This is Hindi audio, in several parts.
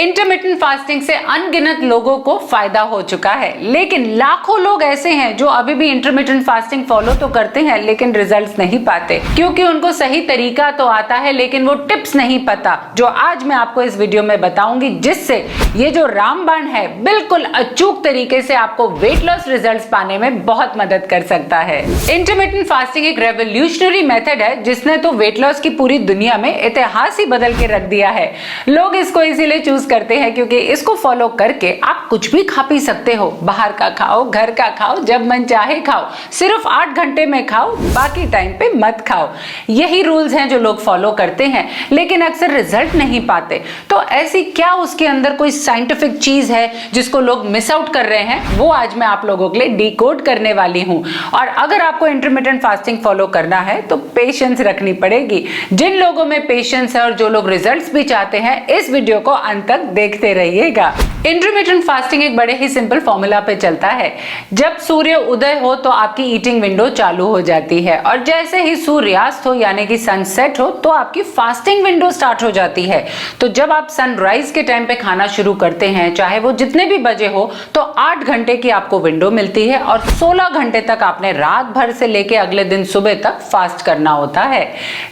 इंटरमीडियंट फास्टिंग से अनगिनत लोगों को फ़ायदा हो चुका है। लेकिन लाखों लोग ऐसे हैं जो अभी भी इंटरमीडियंट फास्टिंग फॉलो तो करते हैं, लेकिन रिजल्ट्स नहीं पाते। क्योंकि उनको सही तरीका तो आता है, लेकिन वो टिप्स नहीं पता, जो आज मैं आपको इस वीडियो में बताऊँगी, जिससे ये जो रामबाण है, बिल्कुल अचूक तरीके से आपको वेट लॉस रिज़ल्ट पाने में बहुत मदद कर सकता है। इंटरमीडियंट फास्टिंग एक रेवोल्यूशनरी मेथड है, जिसने तो वेट लॉस की पूरी दुनिया में इतिहास ही बदल के रख दिया है। लोग इसको इसीलिए चूज़ करते हैं क्योंकि इसको फॉलो करके आप कुछ भी खा पी सकते हो। बाहर का खाओ, घर का खाओ, जब मन चाहे खाओ। सिर्फ़ आठ घंटे में खाओ, बाकी टाइम पे मत खाओ। यही रूल्स हैं जो लोग फॉलो करते हैं, लेकिन अक्सर रिज़ल्ट नहीं पाते। तो ऐसी क्या उसके अंदर कोई साइंटिफिक चीज़ है जिसको लोग मिस आउट कर रहे हैं? वो आज मैं आप लोगों के लिए डिकोड करने वाली हूँ। और अगर आपको इंटरमीडियंट फास्टिंग फॉलो करना है तो पेशेंस रखनी पड़ेगी। जिन लोगों में पेशेंस है और जो लोग रिज़ल्ट भी चाहते हैं, इस वीडियो को अंत तक देखते रहिएगा। इंटरमीडियंट फास्टिंग एक बड़े ही सिंपल फॉर्मूला पे चलता है। जब सूर्य उदय हो तो आपकी ईटिंग विंडो चालू हो जाती है और जैसे ही सूर्यास्त हो, यानी कि सनसेट हो तो आपकी फास्टिंग विंडो स्टार्ट हो जाती है। तो जब आप सनराइज के टाइम पे खाना शुरू करते हैं, चाहे वो जितने भी बजे हो तो आठ घंटे की आपको विंडो मिलती है और सोलह घंटे तक आपने रात भर से लेके अगले दिन सुबह तक फास्ट करना होता है।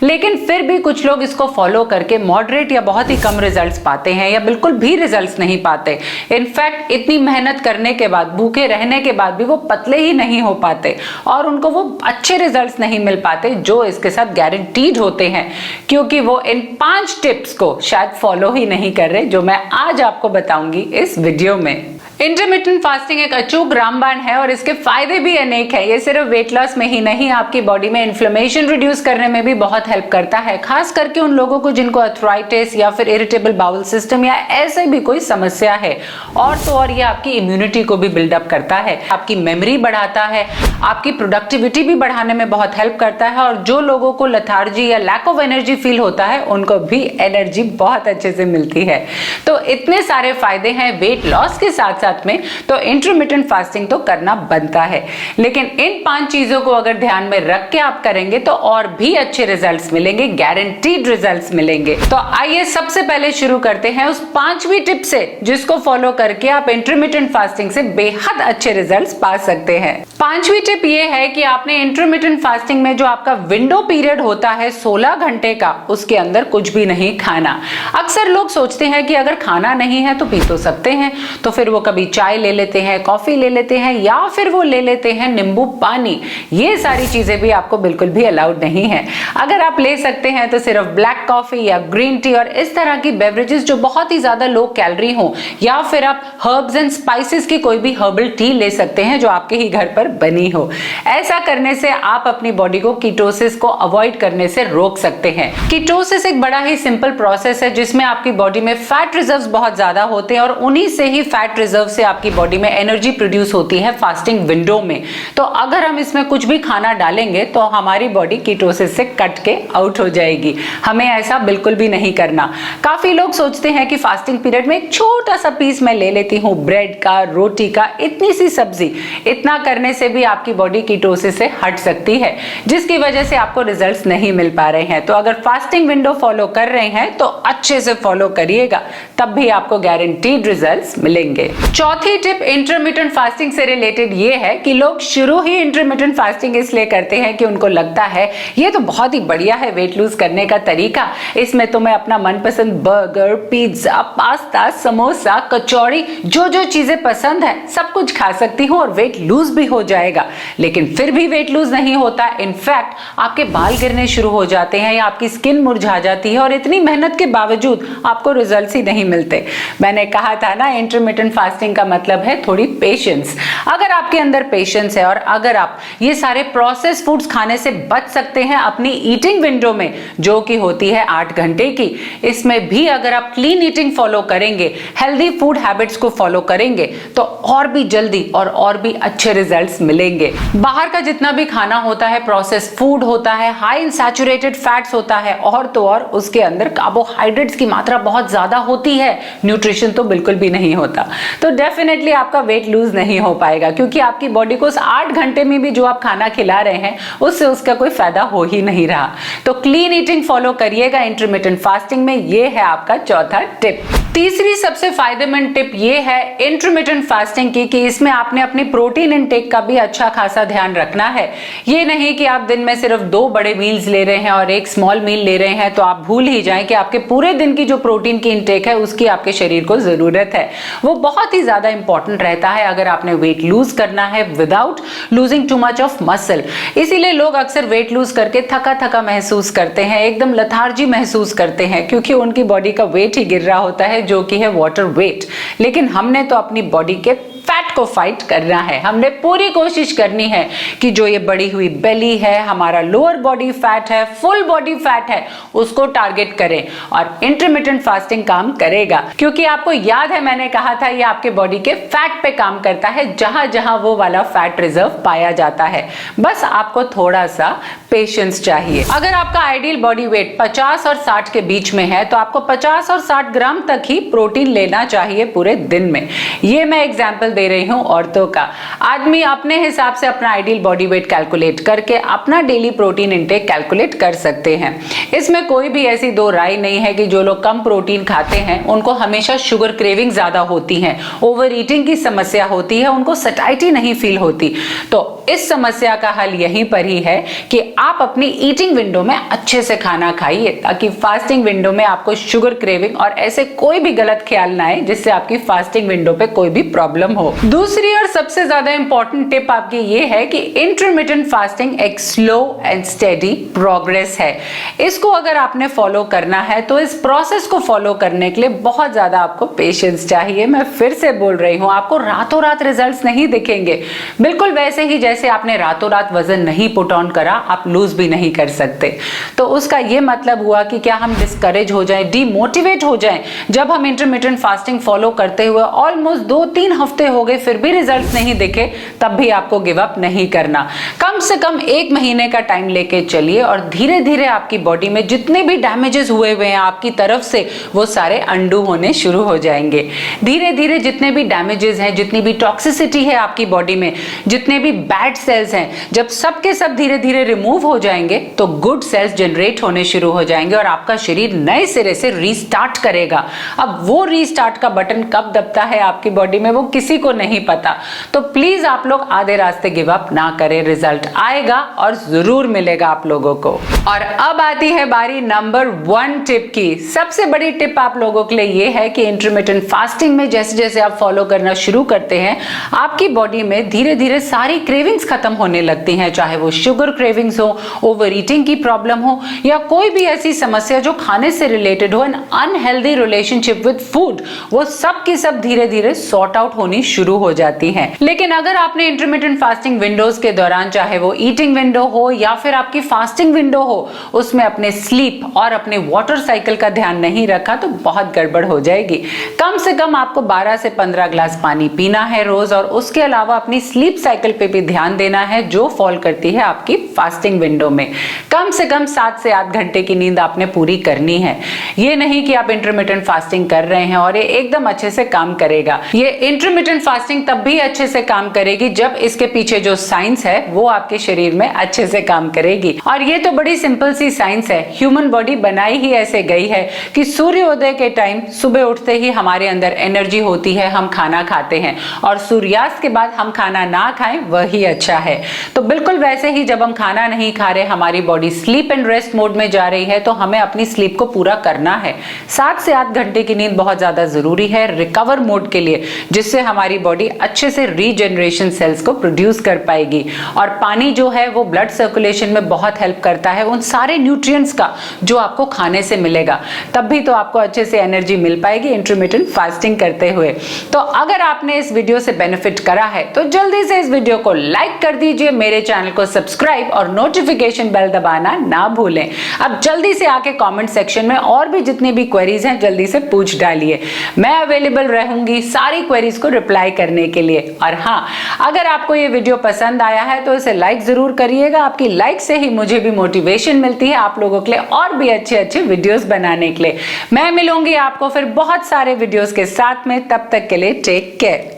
लेकिन फिर भी कुछ लोग इसको फॉलो करके मॉडरेट या बहुत ही कम रिज़ल्ट पाते हैं या बिल्कुल भी रिज़ल्ट नहीं पाते। इनफैक्ट इतनी मेहनत करने के बाद, भूखे रहने के बाद भी वो पतले ही नहीं हो पाते और उनको वो अच्छे रिज़ल्ट नहीं मिल पाते जो इसके साथ गारंटीड होते हैं। क्योंकि वो इन पाँच टिप्स को शायद फॉलो ही नहीं कर रहे, जो मैं आज आपको बताऊँगी इस वीडियो में। इंटरमीडियंट फास्टिंग एक अचूक रामबाण है और इसके फ़ायदे भी अनेक है। ये सिर्फ़ वेट लॉस में ही नहीं, आपकी बॉडी में इन्फ्लेमेशन रिड्यूस करने में भी बहुत हेल्प करता है। खास करके उन लोगों को जिनको अथराइटिस या फिर इरिटेबल बाउल सिस्टम या ऐसे भी कोई समस्या है। और तो और ये आपकी इम्यूनिटी को भी बिल्डअप करता है। आपकी मेमोरी बढ़ाता है, आपकी प्रोडक्टिविटी भी बढ़ाने में बहुत हेल्प करता है और जो लोगों को लथार्जी या लैक ऑफ़ एनर्जी फील होता है, उनको भी एनर्जी बहुत अच्छे से मिलती है। तो इतने सारे फ़ायदे हैं वेट लॉस के साथ साथ में तो इंटरमीडियंट फास्टिंग तो करना बनता है। लेकिन इन पाँच चीज़ों को अगर ध्यान में रख के आप करेंगे तो और भी अच्छे रिजल्ट्स मिलेंगे गारंटीड रिजल्ट्स मिलेंगे। तो आइए सबसे पहले शुरू करते हैं उस पांचवी टिप से, जिसको फॉलो करके आप इंटरमीडियंट फास्टिंग से बेहद अच्छे रिज़ल्ट पा सकते हैं। पांचवी टिप ये है कि आपने इंटरमीडियंट फास्टिंग में जो आपका विंडो पीरियड होता है 16 घंटे का, उसके अंदर कुछ भी नहीं खाना। अक्सर लोग सोचते हैं कि अगर खाना नहीं है तो पी तो सकते हैं तो फिर वो कभी चाय ले लेते हैं, कॉफ़ी ले लेते हैं, या फिर वो ले लेते हैं नींबू पानी। ये सारी चीज़ें भी आपको बिल्कुल भी अलाउड नहीं है। अगर आप ले सकते हैं तो सिर्फ़ ब्लैक कॉफ़ी या ग्रीन टी और इस तरह की बेवरेजेस जो बहुत ही ज़्यादा लो कैलोरी हो, या फिर आप हर्ब्स एंड स्पाइसेस की कोई भी हर्बल टी ले सकते हैं जो आपके ही घर पर बनी हो। ऐसा करने से आप अपनी बॉडी को कीटोसिस को अवॉइड करने से रोक सकते हैं। कीटोसिस एक बड़ा ही सिंपल प्रोसेस है, जिसमें आपकी बॉडी में फैट रिज़र्व बहुत ज़्यादा होते हैं और उन्हीं से ही फैट रिज़र्व से आपकी बॉडी में एनर्जी प्रोड्यूस होती है फास्टिंग विंडो में। तो अगर हम इसमें कुछ भी खाना डालेंगे तो हमारी बॉडी कीटोसिस से कट के आउट हो जाएगी। हमें ऐसा बिल्कुल भी नहीं करना। काफ़ी लोग सोचते हैं कि फास्टिंग पीरियड में एक छोटा सा पीस मैं ले लेती हूँ ब्रेड का, रोटी का, इतनी सी सब्ज़ी। इतना करने से भी आपकी बॉडी कीटोसिस से हट सकती है, जिसकी वजह से आपको रिजल्ट्स नहीं मिल पा रहे हैं। तो अगर फास्टिंग विंडो फॉलो कर रहे हैं तो अच्छे से फॉलो करिएगा, तब भी आपको गारंटीड रिजल्ट्स मिलेंगे। चौथी टिप इंटरमीडियंट फास्टिंग से रिलेटेड ये है कि लोग शुरू ही इंटरमीडियंट फास्टिंग इसलिए करते हैं कि उनको लगता है, ये तो बहुत ही बढ़िया है वेट लूज करने का तरीका। इसमें तो मैं अपना मनपसंद burger pizza pasta samosa kachori जो जो चीज़ें पसंद है, सब कुछ खा सकती हूँ और वेट लूज भी हो जाएगा। लेकिन फिर भी वेट लूज नहीं होता। इनफैक्ट आपके बाल गिरने शुरू हो जाते हैं या आपकी स्किन मुरझा जाती है और इतनी मेहनत के बावजूद आपको रिज़ल्ट ही नहीं मिलते। मैंने कहा था ना इंटरमीडियंट फास्टिंग का मतलब है थोड़ी पेशेंस अगर आपके अंदर पेशेंस है और अगर आप ये सारे प्रोसेस फूड्स खाने से बच सकते हैं अपनी ईटिंग विंडो में, जो कि होती है आठ घंटे की, इसमें भी अगर आप क्लीन ईटिंग फॉलो करेंगे हेल्दी फ़ूड हैबिट्स को फॉलो करेंगे तो और भी जल्दी और और भी अच्छे रिजल्ट्स मिलेंगे. बाहर का जितना भी खाना होता है प्रोसेस फ़ूड होता है हाई इन सैचुरेटेड फैट्स होता है, और तो और उसके अंदर कार्बोहाइड्रेट्स की मात्रा बहुत ज़्यादा होती है न्यूट्रिशन तो बिल्कुल भी नहीं होता. तो डेफिनेटली आपका वेट लूज नहीं हो पाएगा, क्योंकि आपकी बॉडी को उस आठ घंटे में भी जो आप खाना खिला रहे हैं, उससे उसका कोई फ़ायदा हो ही नहीं रहा। तो क्लीन ईटिंग फॉलो करिएगा इंटरमीडियंट फास्टिंग में ये है आपका चौथा टिप तीसरी सबसे फ़ायदेमंद टिप ये है इंटरमीडियंट फास्टिंग की कि इसमें आपने अपनी प्रोटीन इनटेक का भी अच्छा खासा ध्यान रखना है। ये नहीं कि आप दिन में सिर्फ़ दो बड़े मील्स ले रहे हैं और एक स्मॉल मील ले रहे हैं तो आप भूल ही जाएँ कि आपके पूरे दिन की जो प्रोटीन की इनटेक है, उसकी आपके शरीर को ज़रूरत है। वो बहुत ही ज़्यादा इंपॉर्टेंट रहता है अगर आपने वेट लूज करना है without losing too much of muscle इसीलिए लोग अक्सर वेट लूज करके थका थका महसूस करते हैं, एकदम लथार्जी महसूस करते हैं, क्योंकि उनकी बॉडी का वेट ही गिर रहा होता है जो कि है वाटर वेट लेकिन हमने तो अपनी बॉडी के फैट को फाइट करना है। हमने पूरी कोशिश करनी है कि जो ये बड़ी हुई बेली है, हमारा लोअर बॉडी फैट है फुल बॉडी फैट है, उसको टारगेट करें और इंटरमीडियंट फास्टिंग काम करेगा। क्योंकि आपको याद है, मैंने कहा था, ये आपके बॉडी के फैट पे काम करता है जहाँ जहाँ वो वाला फैट रिज़र्व पाया जाता है। बस आपको थोड़ा सा पेशेंस चाहिए। अगर आपका आइडियल बॉडी वेट 50 और 60 के बीच में है तो आपको 50 और 60 ग्राम तक ही प्रोटीन लेना चाहिए पूरे दिन में। ये मैं एग्ज़ाम्पल दे रही हूँ औरतों का। आदमी अपने हिसाब से अपना आइडियल बॉडी वेट कैलकुलेट करके अपना डेली प्रोटीन इंटेक कैलकुलेट कर सकते हैं। इसमें कोई भी ऐसी दो राय नहीं है कि जो लोग कम प्रोटीन खाते हैं, उनको हमेशा शुगर क्रेविंग ज़्यादा होती है ओवर ईटिंग की समस्या होती है, उनको सटाइटी नहीं फील होती। तो इस समस्या का हल यहीं पर ही है कि आप अपनी ईटिंग विंडो में अच्छे से खाना खाइए, ताकि फास्टिंग विंडो में आपको शुगर क्रेविंग और ऐसे कोई भी गलत ख्याल ना आए जिससे आपकी फास्टिंग विंडो पे कोई भी प्रॉब्लम हो। दूसरी और सबसे ज़्यादा इंपॉर्टेंट टिप आपकी ये है कि इंटरमीडियंट फास्टिंग एक स्लो एंड स्टेडी प्रोग्रेस है। इसको अगर आपने फॉलो करना है तो इस प्रोसेस को फॉलो करने के लिए बहुत ज़्यादा आपको पेशेंस चाहिए। मैं फिर से बोल रही हूँ, आपको रातों रात रिज़ल्ट नहीं दिखेंगे। बिल्कुल वैसे ही जैसे आपने रातों रात वज़न नहीं पुट ऑन करा, आप लूज भी नहीं कर सकते। तो उसका यह मतलब हुआ कि क्या हम डिस्करेज हो जाए डिमोटिवेट हो जाए? जब हम इंटरमीडियंट फास्टिंग फॉलो करते हुए ऑलमोस्ट दो तीन हफ़्ते हो गए फिर भी रिज़ल्ट नहीं दिखे, तब भी आपको गिव अप नहीं करना। कम से कम एक महीने का टाइम लेके चलिए और धीरे धीरे आपकी बॉडी में जितने भी डैमेजेस हुए हुए हैं, आपकी तरफ़ से वो सारे अंडू होने शुरू हो जाएँगे। धीरे धीरे जितने भी डैमेजेस हैं, जितनी भी टॉक्सिसिटी है आपकी बॉडी में, जितने भी बैड सेल्स हैं, जब सब के सब धीरे धीरे रिमूव हो जाएँगे तो गुड सेल्स जनरेट होने शुरू हो जाएँगे और आपका शरीर नए सिरे से रीस्टार्ट करेगा। अब वो रीस्टार्ट का बटन कब दबता है आपकी बॉडी में, वो किसी को नहीं पता। तो प्लीज़ आप लोग आधे रास्ते गिव अप ना करें रिज़ल्ट आएगा और ज़रूर मिलेगा आप लोगों को। और अब आती है बारी नंबर वन टिप की। सबसे बड़ी टिप आप लोगों के लिए ये है कि इंटरमीडियंट फास्टिंग में जैसे जैसे आप फॉलो करना शुरू करते हैं, आपकी बॉडी में धीरे धीरे सारी क्रेविंग्स खत्म होने लगती हैं, चाहे वो शुगर क्रेविंग्स हो ओवर ईटिंग की प्रॉब्लम हो, या कोई भी ऐसी समस्या जो खाने से रिलेटेड हो an unhealthy relationship with food वो सब की सब धीरे धीरे सॉर्ट आउट होनी शुरू हो जाती है। लेकिन अगर आपने इंटरमीडियंट फास्टिंग विंडोज़ के दौरान, चाहे वो ईटिंग विंडो हो या फिर आपकी फास्टिंग विंडो हो, उसमें अपने स्लीप और अपने वाटर साइकिल का ध्यान नहीं रखा तो बहुत गड़बड़ हो जाएगी। कम से कम आपको 12 से 15 ग्लास पानी पीना है रोज और उसके अलावा अपनी स्लीप साइकिल पे भी ध्यान देना है, जो फॉल करती है आपकी फास्टिंग विंडो में। कम से कम सात से आठ घंटे की नींद आपने पूरी करनी है। ये नहीं कि आप इंटरमीडियंट फास्टिंग कर रहे हैं और ये एकदम अच्छे से काम करेगा। ये इंटरमीडियंट फास्टिंग तब भी अच्छे से काम करेगी जब इसके पीछे जो साइंस है, वो आपके शरीर में अच्छे से काम करेगी। और ये तो बड़ी सिंपल सी साइंस है। ह्यूमन बॉडी बनाई ही ऐसे गई है कि सूर्योदय के टाइम सुबह उठते ही हमारे अंदर एनर्जी होती है, हम खाना खाते हैं। और सूर्यास्त के बाद हम खाना ना खाएँ, वही अच्छा है। तो बिल्कुल वैसे ही जब हम खाना नहीं खा रहे, हमारी body sleep and rest mode में जा रही है तो हमें अपनी स्लीप को पूरा करना है। सात से आठ घंटे की नींद बहुत ज़्यादा ज़रूरी है रिकवर मोड के लिए, जिससे हमारी बॉडी अच्छे से रीजनरेशन सेल्स को प्रोड्यूस कर पाएगी। और पानी जो है, वो ब्लड सर्कुलेशन में बहुत हेल्प करता है उन सारे न्यूट्रिएंट्स का जो आपको खाने से मिलेगा। तब भी तो आपको अच्छे से एनर्जी मिल पाएगी इंटरमीडियंट फास्टिंग करते हुए। तो अगर आपने इस वीडियो से बेनिफिट करा है तो जल्दी से इस वीडियो को लाइक कर दीजिए, मेरे चैनल को सब्सक्राइब और नोटिफिकेशन बेल दबाना ना भूलें। अब जल्दी से आके कमेंट सेक्शन में और भी जितनी भी क्वेरीज हैं, जल्दी से पूछ डालिए। मैं अवेलेबल रहूँगी, सारी क्वेरीज को रिप्लाई करने के लिए। और हाँ अगर आपको ये वीडियो पसंद आया है तो इसे लाइक ज़रूर करिएगा। आपकी लाइक से ही मुझे भी मोटिवेशन मिलती है आप लोगों के लिए और भी अच्छे अच्छे वीडियोस बनाने के लिए। मैं मिलूँगी आपको फिर बहुत सारे वीडियोस के साथ में। तब तक के लिए टेक केयर